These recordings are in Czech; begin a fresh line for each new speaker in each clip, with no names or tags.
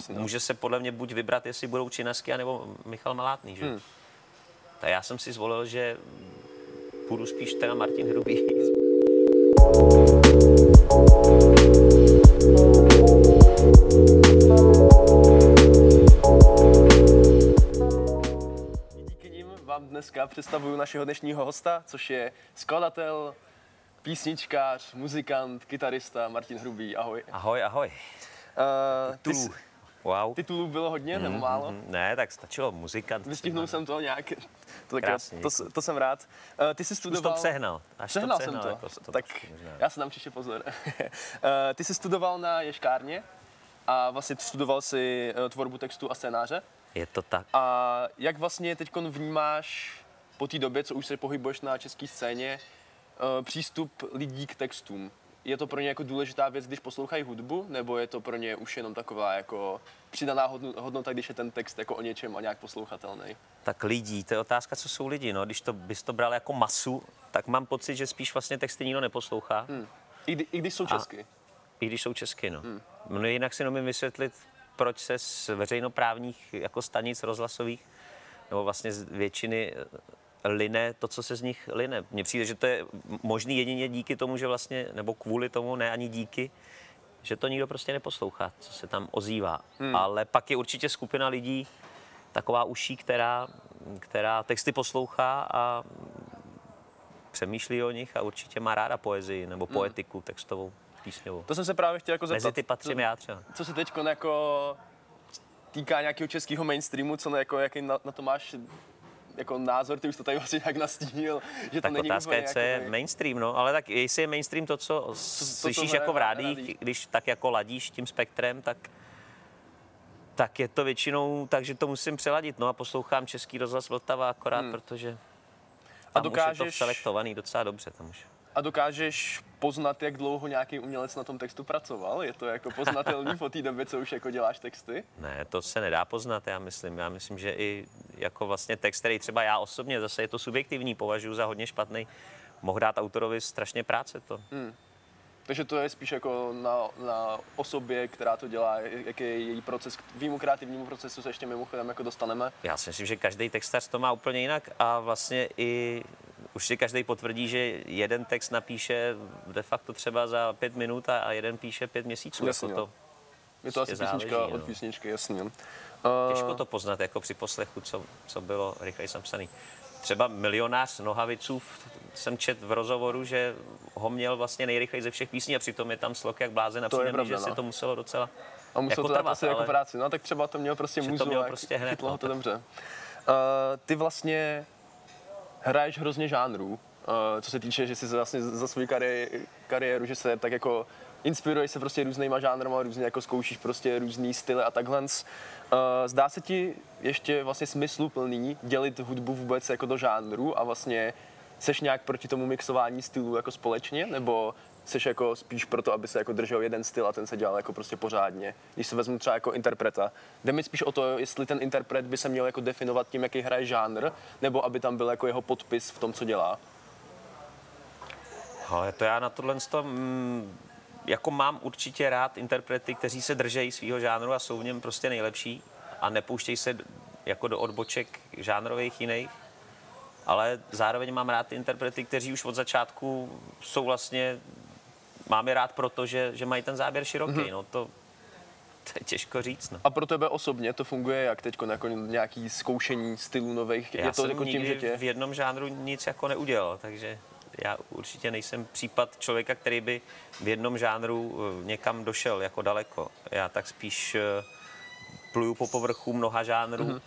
Jasně, no.
může se podle mě buď vybrat, jestli budou Činasky, anebo Michal Malátný, že? Hmm. Tak já jsem si zvolil, že půjdu spíš teda Martin Hrubý.
Díky nim vám dneska představuju našeho dnešního hosta, což je skladatel, písničkář, muzikant, kytarista Martin Hrubý. Ahoj.
Ahoj, ahoj.
Uh, ty
Tu.
jsi-
Wow.
titulů bylo hodně nebo málo?
Mhm, Ne, tak stačilo muzikant.
Vystihnul jsem to nějak. To, tak,
Krásně,
to, to, jsem rád. Uh, ty jsi
Už to
studoval...
přehnal. Až
Přehnal
to
jsem
přehnal,
to.
Jako to
tak
možná.
já se dám příště pozor. uh, ty jsi studoval na Ješkárně a vlastně studoval si uh, tvorbu textu a scénáře.
Je to tak.
A jak vlastně teď vnímáš po té době, co už se pohybuješ na české scéně, eh, přístup lidí k textům? Je to pro ně jako důležitá věc, když poslouchají hudbu, nebo je to pro ně už jenom taková jako přidaná hodno- hodnota, když je ten text jako o něčem a nějak poslouchatelný?
Tak lidí, to je otázka, co jsou lidi. No. Když to bys to bral jako masu, tak mám pocit, že spíš vlastně texty nikdo neposlouchá.
Hmm. I, kdy, I když jsou česky.
I když jsou česky, no. Hmm. no jinak si nemůžu vysvětlit, proč se z veřejnoprávních jako stanic rozhlasových, nebo vlastně z většiny line to, co se z nich line. Mně přijde, že to je možný jedině díky tomu, že vlastně, nebo kvůli tomu, ne ani díky, že to nikdo prostě neposlouchá, co se tam ozývá. Hmm. Ale pak je určitě skupina lidí, taková uší, která, která texty poslouchá a přemýšlí o nich a určitě má ráda poezii nebo poetiku textovou, písňovou.
To jsem se právě chtěl jako zeptat.
Mezi ty patřím
co,
já třeba.
co se teď jako týká nějakého českého mainstreamu, co jako, jaký na, na to máš jako názor, ty už to tady vlastně nějak nastínil, že to
Tak
není
otázka je, co je
jakoby-
mainstream, no, ale tak jestli je mainstream to, co slyšíš
hraje
jako v rádích, když tak jako ladíš tím spektrem, tak tak je to většinou tak, že to musím přeladit. No a poslouchám Český rozhlas Vltava akorát, hmm. protože tam už je to
dokážeš-
selektovaný docela dobře. Tam už.
A dokážeš poznat, jak dlouho nějaký umělec na tom textu pracoval? Je to jako poznatelný po té době, co už jako děláš texty?
Ne, to se nedá poznat, já myslím. Já myslím, že i jako vlastně text, který třeba já osobně, zase je to subjektivní, považuji za hodně špatný, mohl dát autorovi strašně práce to.
Takže to je spíš jako na, na osobě, která to dělá, jaký je její proces. K tvýmu kreativnímu procesu se ještě mimochodem jako dostaneme.
Já si myslím, že každý textař to má úplně jinak a vlastně i už si každý potvrdí, že jeden text napíše de facto třeba za pět minut a jeden píše pět měsíců.
Jasně,
jako to,
Je to asi
Prostě
písnička
záleží,
od
no.
písničky, jasně. Uh,
těžko to poznat jako při poslechu, co, co bylo rychleji napsaný. Třeba milionář Nohaviců jsem čet v rozhovoru, že ho měl vlastně nejrychleji ze všech písní a přitom je tam slok jak blázen a
To je pravda,
že se
no.
to muselo docela
A musel
jako
to dát
trvat,
asi jako
ale-
práci. No tak třeba to měl prostě
Že to
muzu
měl prostě hned,
chytlo
no,
ho to
tak-
dobře. Uh, ty vlastně hraješ hrozně žánrů, uh, co se týče, že jsi vlastně za svou kari- kariéru, že se tak jako inspiruješ se prostě různýma žánrama, různě jako zkoušíš prostě různý styly a takhle. Uh, zdá se ti ještě vlastně smysluplný dělit hudbu vůbec jako do žánrů a vlastně seš nějak proti tomu mixování stylů jako společně, nebo seš jako spíš proto, aby se jako držel jeden styl a ten se dělal jako prostě pořádně. Když se vezmu třeba jako interpreta, jde mi spíš o to, jestli ten interpret by se měl jako definovat tím, jaký hraje žánr, nebo aby tam byl jako jeho podpis v tom, co dělá.
Ale to já na tohle mm, jako mám určitě rád interprety, kteří se držejí svého žánru a jsou v něm prostě nejlepší a nepouštějí se jako do odboček žánrových jiných. Ale zároveň mám rád ty interprety, kteří už od začátku jsou vlastně, mám je rád proto, že, že mají ten záběr široký. Mm-hmm. No to, to je těžko říct. No.
A pro tebe osobně to funguje jak teď jako nějaký zkoušení stylů nových?
Já
je to
jsem
jako tím, že tě...
v jednom žánru nic jako neudělal, takže já určitě nejsem případ člověka, který by v jednom žánru eh, někam došel jako daleko. Já tak spíš eh, pluju po povrchu mnoha žánrů. Mm-hmm.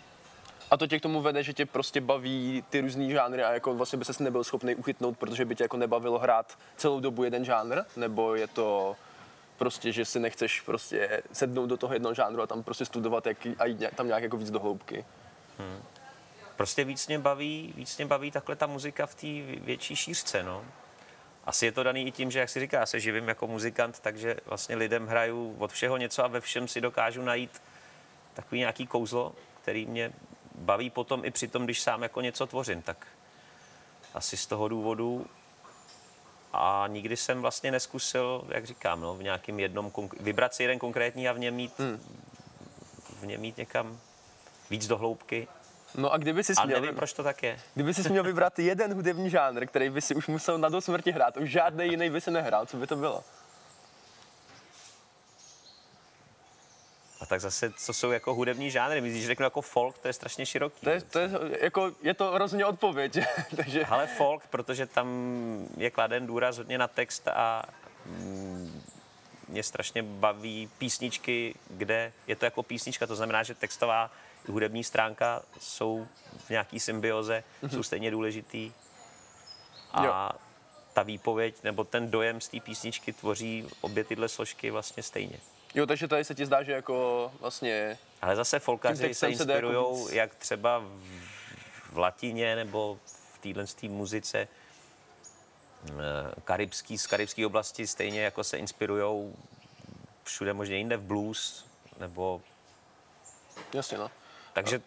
A to tě k tomu vede, že tě prostě baví ty různý žánry a jako vlastně by ses nebyl schopný uchytnout, protože by tě jako nebavilo hrát celou dobu jeden žánr? Nebo je to prostě, že si nechceš prostě sednout do toho jednoho žánru a tam prostě studovat jak, a jít tam nějak jako víc do hloubky?
Prostě víc mě baví, víc mě baví takhle ta muzika v té větší šířce, no. Asi je to daný i tím, že, jak si říká, já se živím jako muzikant, takže vlastně lidem hraju od všeho něco a ve všem si dokážu najít takový nějaký kouzlo, který mě baví potom i při tom, když sám jako něco tvořím, tak asi z toho důvodu a nikdy jsem vlastně neskusil, jak říkám, no, v nějakým jednom, vybrat si jeden konkrétní a v něm mít hmm. v něm jít někam víc do hloubky.
No a kdyby si
A
směl,
nevím, proč to tak je.
kdyby si měl vybrat jeden hudební žánr, který by si už musel na do smrti hrát, už žádný jiný by se nehrál, co by to bylo?
A tak zase, co jsou jako hudební žánry? Když řeknu jako folk, to je strašně široký.
To je, to je, jako, je to hrozně odpověď, takže...
Ale folk, protože tam je kladen důraz hodně na text a mm, mě strašně baví písničky, kde je to jako písnička, to znamená, že textová i hudební stránka jsou v nějaký symbioze, jsou stejně důležitý. A
Jo.
ta výpověď nebo ten dojem z té písničky tvoří obě tyhle složky vlastně stejně.
Jo, takže tady se ti zdá, že jako vlastně...
Ale zase folkaři se
jako
inspirují,
víc-
jak třeba v, latině nebo v téhle té muzice. Eh, karibský, z karibské oblasti stejně jako se inspirují všude možně jinde v blues, nebo
Jasně, no.
takže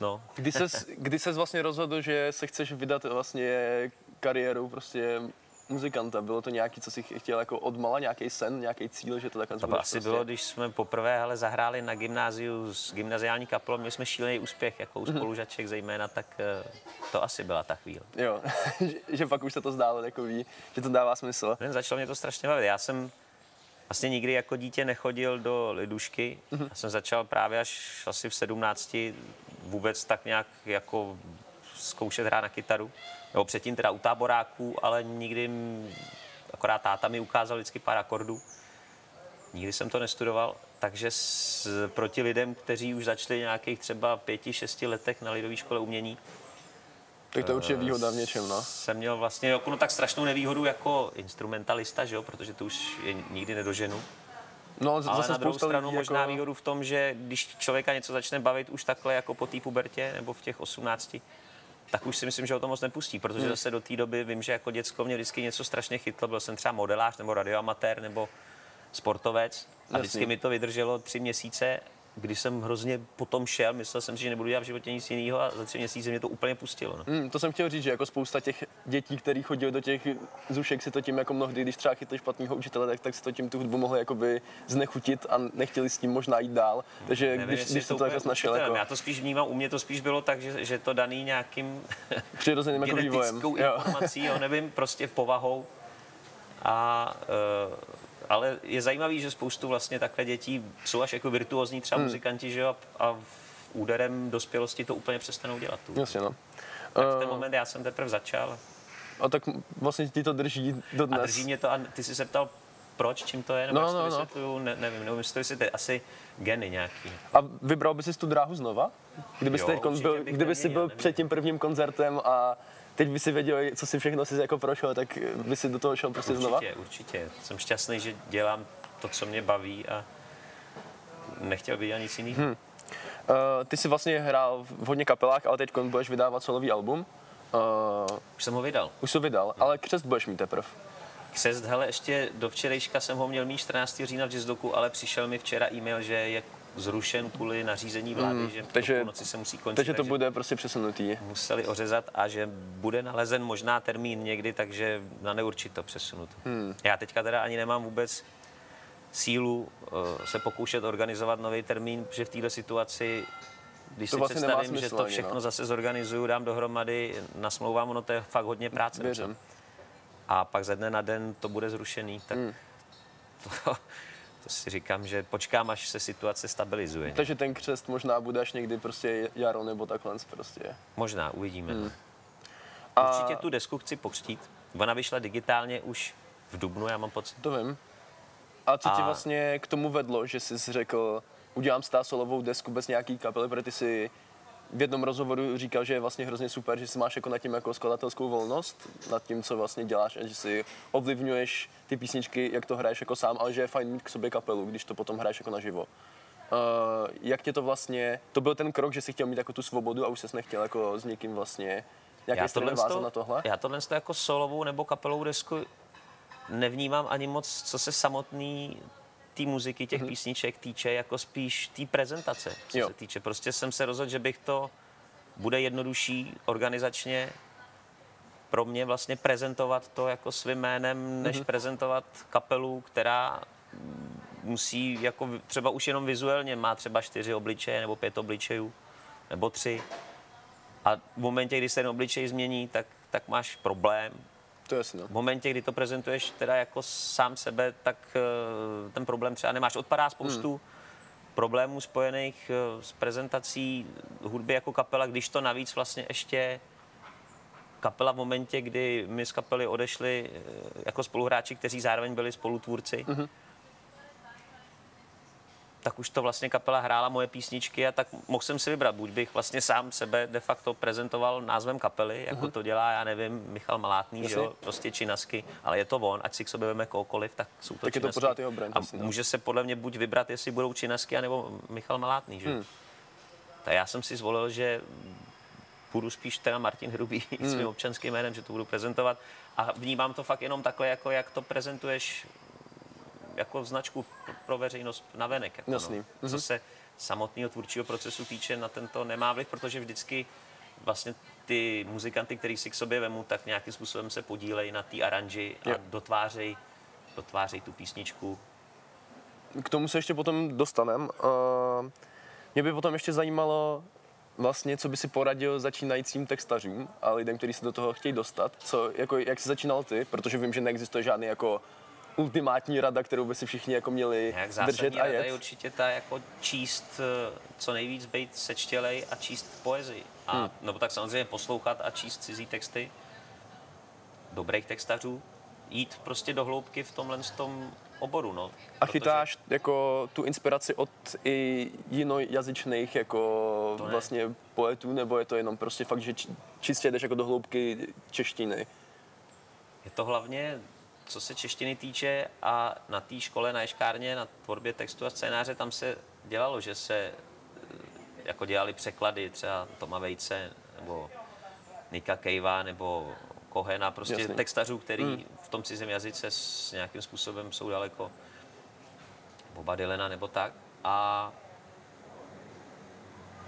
no,
Kdy ses, kdy ses vlastně rozhodl, že se chceš vydat vlastně kariérou prostě muzikanta? Bylo to nějaký, co si chtěl jako odmala, nějaký sen, nějaký cíl, že to takhle
to asi
prostě...
bylo, když jsme poprvé ale zahráli na gymnáziu s gymnaziální kapelou, měli jsme šílený úspěch, jako
Mhm.
u spolužaček zejména, tak eh, to asi byla ta chvíle.
Jo, že, že pak už se to zdálo takový, že to dává smysl.
Nevím, začalo mě to strašně bavit. Já jsem vlastně nikdy jako dítě nechodil do lidušky.
Mhm.
Já jsem začal právě až asi v 17 vůbec tak nějak jako zkoušet hrát na kytaru. Nebo předtím teda u táboráků, ale nikdy, akorát táta mi ukázal vždycky pár akordů. Nikdy jsem to nestudoval, takže s, proti lidem, kteří už začali nějakých třeba pěti, šesti letech na lidové škole umění,
Tak to je určitě výhoda v něčem, no.
jsem měl vlastně jako, no, tak strašnou nevýhodu jako instrumentalista, že jo, protože to už je nikdy nedoženu.
No, z-
Ale
zase
na druhou stranu
lidí
možná
jako...
výhodu v tom, že když člověka něco začne bavit už takhle jako po té pubertě nebo v těch 18, tak už si myslím, že ho to moc nepustí, protože
Hmm.
zase do té doby vím, že jako děcko mě vždycky něco strašně chytlo, byl jsem třeba modelář nebo radioamatér nebo sportovec a vždycky mi to vydrželo tři měsíce, když jsem hrozně potom šel, myslel jsem si, že nebudu dělat v životě nic jiného a za tři měsíce mě to úplně pustilo. No.
Hmm, to jsem chtěl říct, že jako spousta těch dětí, který chodí do těch zušek, si to tím jako mnohdy, když třeba chytli špatného učitele, tak, tak si to tím tu hudbu mohli jakoby znechutit a nechtěli s tím možná jít dál. Takže
Nevím,
když, když to
úplně
jako
určitě,
jako
Já to spíš vnímám, u mě to spíš bylo tak, že, že to daný nějakým
přirozeným jako vývojem.
genetickou
Jo.
informací, jo, nevím, prostě povahou. A, uh, ale je zajímavý, že spoustu vlastně takhle dětí jsou až jako virtuózní třeba
Hmm.
muzikanti, že a, a úderem dospělosti to úplně přestanou dělat. Tu.
Jasně, no.
Tak v ten
Eh,
moment já jsem teprve začal
A tak vlastně ti to drží do
a
dnes.
drží mě to a ty jsi se ptal, proč, čím to je, nebo
No,
si to
no, no.
ne, nevím, nevím, jestli to vysvětlit, asi geny nějaký.
A vybral bys si tu dráhu znova? Kdyby
Jo,
byl, kdyby
neměnil,
byl před tím prvním koncertem a teď by si věděl, co si všechno si jako prošel, tak by si do toho šel prostě znova?
Určitě, určitě. Jsem šťastný, že dělám to, co mě baví a nechtěl bych dělat nic jiného. Hmm.
Uh, ty jsi vlastně hrál v hodně kapelách, ale teď budeš vydávat solový album. Uh,
Už jsem ho vydal.
už to vydal, ale křest budeš mít teprve.
Křest, hele, ještě do včerejška jsem ho měl mít 14. října v Jazzdoku, ale přišel mi včera e-mail, že je zrušen kvůli nařízení vlády, mm, že
takže-
půlnoci se musí končit.
Takže to bude prostě přesunutý.
museli ořezat a že bude nalezen možná termín někdy, takže na neurčito přesunut. Hmm. Já teďka teda ani nemám vůbec sílu uh, se pokoušet organizovat nový termín, protože v této situaci, když
To
si
vlastně
představím, že
smysl
to
ani,
všechno
no.
zase zorganizuju, dám dohromady, nasmlouvám, ono to je fakt hodně práce.
Věřím.
A pak ze dne na den to bude zrušený, tak
Hmm.
to, to si říkám, že počkám, až se situace stabilizuje.
Takže ten křest možná bude až někdy prostě jaro nebo takhle prostě.
Možná, uvidíme.
Hmm. A...
Určitě tu desku chci pokřtít. Ona vyšla digitálně už v Dubnu, já mám pocit.
To vím. A co ti
A-
vlastně k tomu vedlo, že jsi řekl, udělám stá solovou desku bez nějaký kapely, protože ty si v jednom rozhovoru říkal, že je vlastně hrozně super, že si máš jako nad tím jako skladatelskou volnost, nad tím, co vlastně děláš a že si ovlivňuješ ty písničky, jak to hraješ jako sám, ale že je fajn mít k sobě kapelu, když to potom hraješ jako naživo. Uh, jak tě to vlastně, to byl ten krok, že jsi chtěl mít jako tu svobodu a už ses nechtěl jako s někým vlastně nějaký stylem vázat na tohle?
já tohle to jako solovou nebo kapelovou desku nevnímám ani moc, co se samotný té muziky, těch mm-hmm. písniček týče, jako spíš té prezentace, co
Jo.
se týče. Prostě jsem se rozhodl, že bych to bude jednodušší organizačně pro mě vlastně prezentovat to jako svým jménem, než mm-hmm. prezentovat kapelu, která musí jako třeba už jenom vizuálně, má třeba čtyři obličeje nebo pět obličejů, nebo tři. A v momentě, kdy se ten obličej změní, tak, tak máš problém.
To je jasný, no.
V momentě, kdy to prezentuješ teda jako sám sebe, tak eh, ten problém třeba nemáš. Odpadá spoustu hmm. problémů spojených eh, s prezentací hudby jako kapela, když to navíc vlastně ještě kapela v momentě, kdy my z kapely odešli eh, jako spoluhráči, kteří zároveň byli spolutvůrci, mm-hmm. Tak už to vlastně kapela hrála moje písničky a tak mohl jsem si vybrat. Buď bych vlastně sám sebe de facto prezentoval názvem kapely, jako mm-hmm. to dělá, já nevím, Michal Malátný, že jo, prostě Činasky, ale je to on, ať si k sobě veme kohokoliv, tak jsou to
Tak je to
Činasky.
pořád jeho brand,
A
jasně, no.
může se podle mě buď vybrat, jestli budou Činasky, anebo Michal Malátný, že? Hmm. Tak já jsem si zvolil, že budu spíš teda Martin Hrubý hmm. svým občanským jménem, že to budu prezentovat. A vnímám to fakt jenom takhle, jako jak to prezentuješ jako značku pro- veřejnost na venek. Jako
Jasný.
No. Co se samotného tvůrčího procesu týče, na tento nemá vliv, protože vždycky vlastně ty muzikanty, který si k sobě vemu, tak nějakým způsobem se podílejí na té aranži a
Jo.
dotvářejí dotvářej tu písničku.
K tomu se ještě potom dostanem. Uh, mě by potom ještě zajímalo, vlastně, co by si poradil začínajícím textařům a lidem, kteří se do toho chtějí dostat. Co, jako, jak jsi začínal ty, protože vím, že neexistuje žádný jako ultimátní rada, kterou by si všichni jako měli
Jak
držet a
rada je
jet.
určitě ta jako číst eh, co nejvíc být sečtělej a číst poezii. A, hmm. Nebo tak samozřejmě poslouchat a číst cizí texty dobrých textařů. Jít prostě do hloubky v tomhle tom oboru. No.
A chytáš jako tu inspiraci od i jinojazyčných jako
To ne.
vlastně poetů, nebo je to jenom prostě fakt, že či- čistě jdeš jako do hloubky češtiny?
Je to hlavně, co se češtiny týče a na té škole, na ješkárně, na tvorbě textu a scénáře, tam se dělalo, že se eh, jako dělali překlady třeba Toma Vejce nebo Nika Kejva nebo Kohena, prostě
Jasný.
Jasný. textařů, který hmm. v tom cizím jazyce s nějakým způsobem jsou daleko Boba Dylena nebo tak. A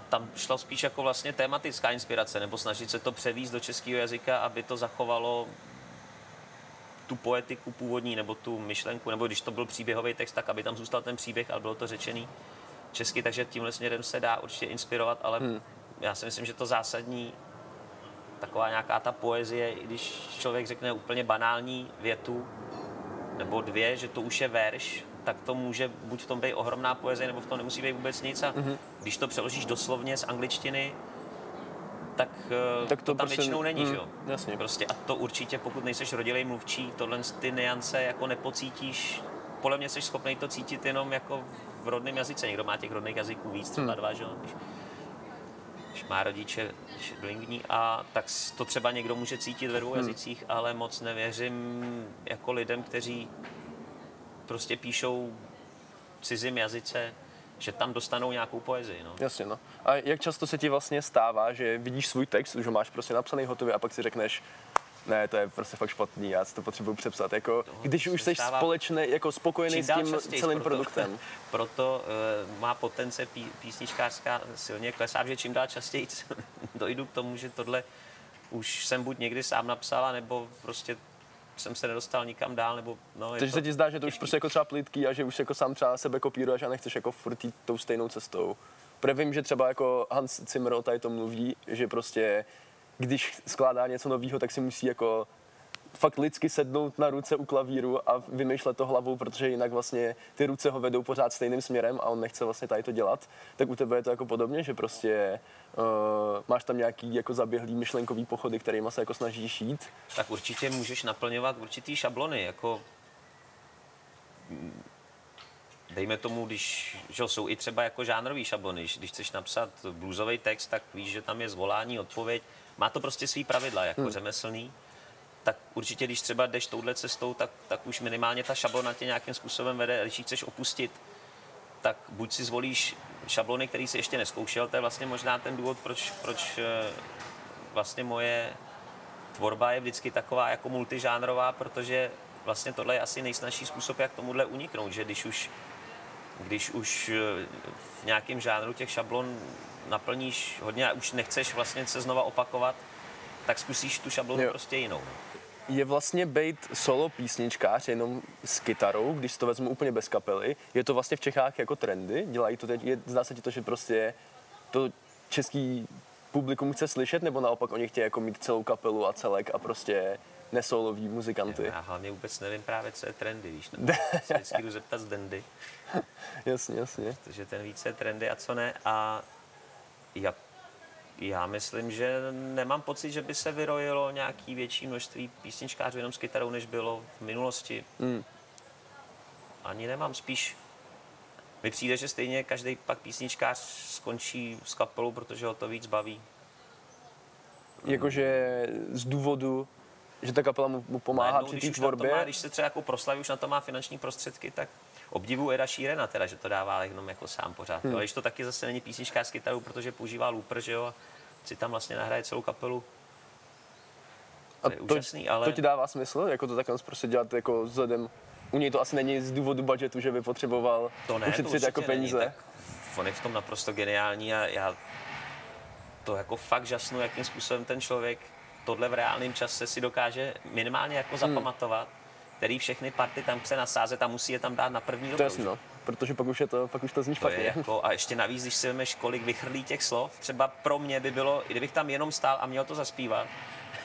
tam šla spíš jako vlastně tematická inspirace, nebo snažit se to převíst do českého jazyka, aby to zachovalo tu poetiku původní, nebo tu myšlenku, nebo když to byl příběhový text, tak aby tam zůstal ten příběh, ale bylo to řečený česky, takže tímhle směrem se dá určitě inspirovat, ale hmm. já si myslím, že to zásadní, taková nějaká ta poezie, i když člověk řekne úplně banální větu, nebo dvě, že to už je verš, tak to může buď v tom být ohromná poezie, nebo v tom nemusí být vůbec nic. A mm-hmm. když to přeložíš doslovně z angličtiny, tak, eh,
Tak
to,
to
tam
prostě-
většinou není,
mm,
že jo?
jasně.
Prostě a to určitě, pokud nejseš rodilej mluvčí, tohle ty niance jako nepocítíš. Podle mě jsi schopný to cítit jenom jako v rodném jazyce. Někdo má těch rodných jazyků víc, třeba
Hmm.
dva, že jo? Když, když má rodiče bilingvní a tak to třeba někdo může cítit ve dvou
Hmm.
jazycích, ale moc nevěřím jako lidem, kteří prostě píšou cizím jazyce, že tam dostanou nějakou poezii. No.
Jasně, no. A jak často se ti vlastně stává, že vidíš svůj text, už ho máš prostě napsaný hotový a pak si řekneš, ne, to je prostě fakt špatný, já si to potřebuji přepsat. Jako, když
se
už jsi společný, jako spokojený s tím celým
proto,
produktem.
Proto uh, má potence pí, písničkářská silně klesá, že čím dál častěji dojdu k tomu, že tohle už jsem buď někdy sám napsala, nebo prostě jsem se nedostal nikam dál, nebo no,
Takže
to
se ti zdá, že to už
těžký.
prostě jako třeba plitký a že už jako sám třeba sebe kopíruješ a nechceš jako furt jít tou stejnou cestou. Protože vím, že třeba jako Hans Zimmer o tady to mluví, že prostě když skládá něco nového, tak si musí jako fakt lidsky sednout na ruce u klavíru a vymýšlet to hlavou, protože jinak vlastně ty ruce ho vedou pořád stejným směrem a on nechce vlastně tady to dělat. Tak u tebe je to jako podobně, že prostě uh, máš tam nějaký jako zaběhlý myšlenkový pochody, kterými se jako snažíš jít.
tak určitě můžeš naplňovat určitý šablony, jako mm, dejme tomu, když že jsou i třeba jako žánrový šablony, když, když chceš napsat bluesový text, tak víš, že tam je zvolání, odpověď, má to prostě svý pravidla, jako hmm. řemeslný, tak určitě, když třeba jdeš touhle cestou, tak, tak už minimálně ta šablona tě nějakým způsobem vede, když ji chceš opustit, tak buď si zvolíš šablony, který si ještě neskoušel, to je vlastně možná ten důvod, proč, proč eh, vlastně moje tvorba je vždycky taková jako multižánrová, protože vlastně tohle je asi nejsnažší způsob, jak tomuhle uniknout, že když už, když už eh, v nějakém žánru těch šablon naplníš hodně a už nechceš vlastně se znova opakovat, tak zkusíš tu šablonu
Jo.
jo. prostě jinou.
Je vlastně být solo písničkář jenom s kytarou, když to vezmu úplně bez kapely. Je to vlastně v Čechách jako trendy? Dělají to teď? Je, zdá se ti to, že prostě to český publikum chce slyšet, nebo naopak oni chtějí jako mít celou kapelu a celek a prostě nesoulový muzikanty?
Já hlavně vůbec nevím právě, co je trendy, víš, na to se vždycky jdu zeptat z Dendy,
jasně, jasně.
protože ten více trendy a co ne. A já, já myslím, že nemám pocit, že by se vyrojilo nějaký větší množství písničkářů jenom s kytarou, než bylo v minulosti.
Mm.
Ani nemám, spíš mi přijde, že stejně každý pak písničkář skončí s kapelou, protože ho to víc baví.
Jakože z důvodu, že ta kapela mu, pomáhá
Najednou,
při té
na to
tvorbě.
má, když se třeba jako proslaví, už na to má finanční prostředky, tak obdivu Eda Sheerana teda, že to dává jenom jako sám pořád. Hmm. Ale když to taky zase není písničkář s kytarou, protože používá looper, že jo, a si tam vlastně nahraje celou kapelu.
A
To je úžasný, ale-
to ti dává smysl, jako to takhle prostě dělat jako vzhledem, u něj to asi není z důvodu budgetu, že by potřeboval
To ne, to
ušetřit
určitě
jako peníze.
Není, tak on je v tom naprosto geniální a já to jako fakt žasnu, jakým způsobem ten člověk tohle v reálném čase si dokáže minimálně jako
Hmm.
Který všechny party tam chce nasázet a musí je tam dát na první
To
že?
no, protože pak už, je to, pak už to zní
To je
špatně.
jako, a ještě navíc, když si vemeš, kolik vychrlí těch slov, třeba pro mě by bylo, i kdybych tam jenom stál a měl to zaspívat,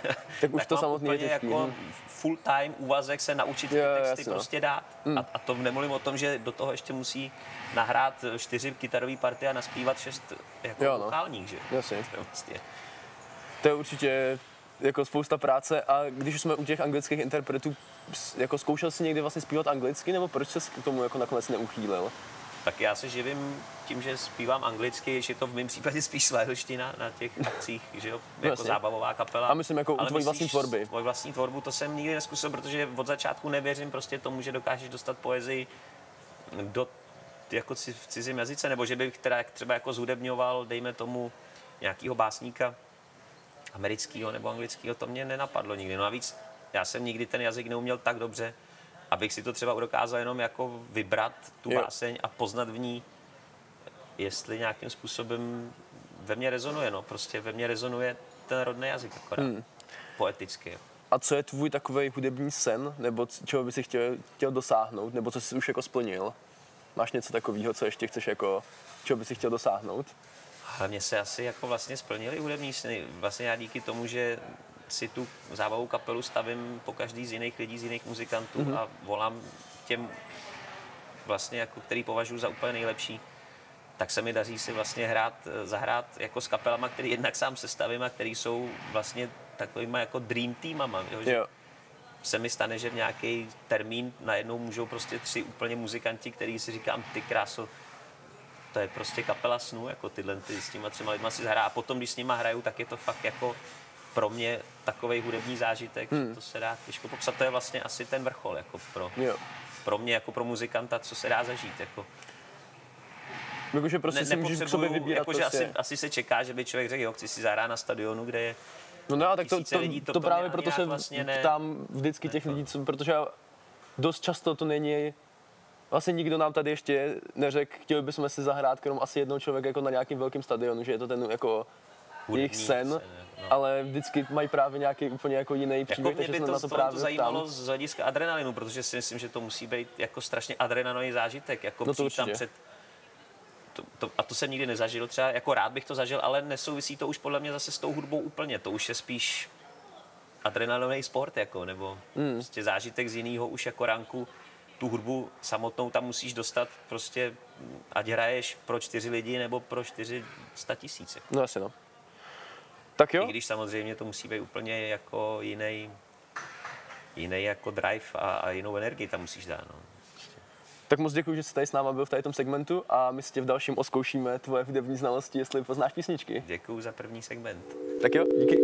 Tak už to
mám
samotný je těžký.
jako
hm.
full time úvazek se naučit ty
Jo, jo,
texty
jasně, no.
prostě dát. A, a, to nemluvím o tom, že do toho ještě musí nahrát čtyři kytarové party a naspívat šest jako
Jo, no.
vokálních, že?
Jasně.
To je vlastně,
To je určitě jako spousta práce a když už jsme u těch anglických interpretů, jako zkoušel jsi někdy vlastně zpívat anglicky, nebo proč se k tomu jako nakonec neuchýlil?
tak já se živím tím, že zpívám anglicky, že je to v mém případě spíš svéhlština na těch akcích, že jo, jako
jasně.
zábavová kapela.
A myslím jako u tvojí vlastní tvorby.
Tvoji vlastní tvorbu, to jsem nikdy neskusil, protože od začátku nevěřím prostě tomu, že dokážeš dostat poezii do jako v cizím jazyce, nebo že bych teda třeba jako zhudebňoval, dejme tomu, nějakýho básníka amerického nebo anglického, to mě nenapadlo nikdy. No a víc, já jsem nikdy ten jazyk neuměl tak dobře, abych si to třeba dokázal jenom jako vybrat tu
Jo.
báseň a poznat v ní, jestli nějakým způsobem ve mně rezonuje, no, prostě ve mně rezonuje ten rodný jazyk akorát, hmm. poeticky.
A co je tvůj takový hudební sen, nebo čeho by si chtěl, chtěl dosáhnout, nebo co jsi už jako splnil? Máš něco takového, co ještě chceš jako, čeho by si chtěl dosáhnout?
Mě se asi jako vlastně splnily hudební sny. Vlastně já díky tomu, že si tu zábavou kapelu stavím po každý z jiných lidí, z jiných muzikantů mm-hmm. a volám těm vlastně, jako, který považuji za úplně nejlepší, tak se mi daří si vlastně hrát, zahrát jako s kapelama, který jednak sám sestavím a který jsou vlastně takovýma jako dream teamama. Jo? Že
Jo.
se mi stane, že v nějaký termín najednou můžou prostě tři úplně muzikanti, který si říkám, ty kráso, to je prostě kapela snů, jako tyhle ty s těma třema lidma si zahrá. A potom, když s nima hraju, tak je to fakt jako pro mě takový hudební zážitek, hmm. že to se dá těžko popsat. To je vlastně asi ten vrchol, jako pro,
Jo.
pro mě, jako pro muzikanta, co se dá zažít. Jako.
Jakože prostě
Ne,
si můžeš k sobě vybírat
jakože
prostě.
asi, asi, se čeká, že by člověk řekl, jo, chci si zahrát na stadionu, kde je
No ne, tak to, to,
lidí,
to,
to
to právě proto se
vlastně ne-
ptám vždycky těch lidí, co, protože já- dost často to není, vlastně nikdo nám tady ještě neřekl, chtěli bychom si zahrát krom asi jednoho člověka jako na nějakým velkým stadionu, že je to ten jako jejich sen,
sen, no.
ale vždycky mají právě nějaký úplně jako jiný
Jako
příběh,
mě
takže
by to,
na
to,
právě
to zajímalo
ptám.
z hlediska adrenalinu, protože si myslím, že to musí být jako strašně adrenalinový zážitek, jako
No to
tam před to, to, a to jsem nikdy nezažil, třeba jako rád bych to zažil, ale nesouvisí to už podle mě zase s tou hudbou úplně, to už je spíš adrenalinový sport, jako, nebo mm. prostě zážitek z jiného už jako ranku. Tu hudbu samotnou tam musíš dostat prostě, ať hraješ pro čtyři lidi nebo pro čtyři sta tisíc. Jako.
No asi no. Tak jo,
I když samozřejmě to musí být úplně jako jiný, jiný jako drive a, a jinou energii tam musíš dát. No.
tak moc děkuji, že jsi tady s náma byl v tady tom segmentu a my si tě v dalším oskoušíme tvoje hudební znalosti, jestli poznáš písničky.
Děkuji za první segment.
Tak jo, díky.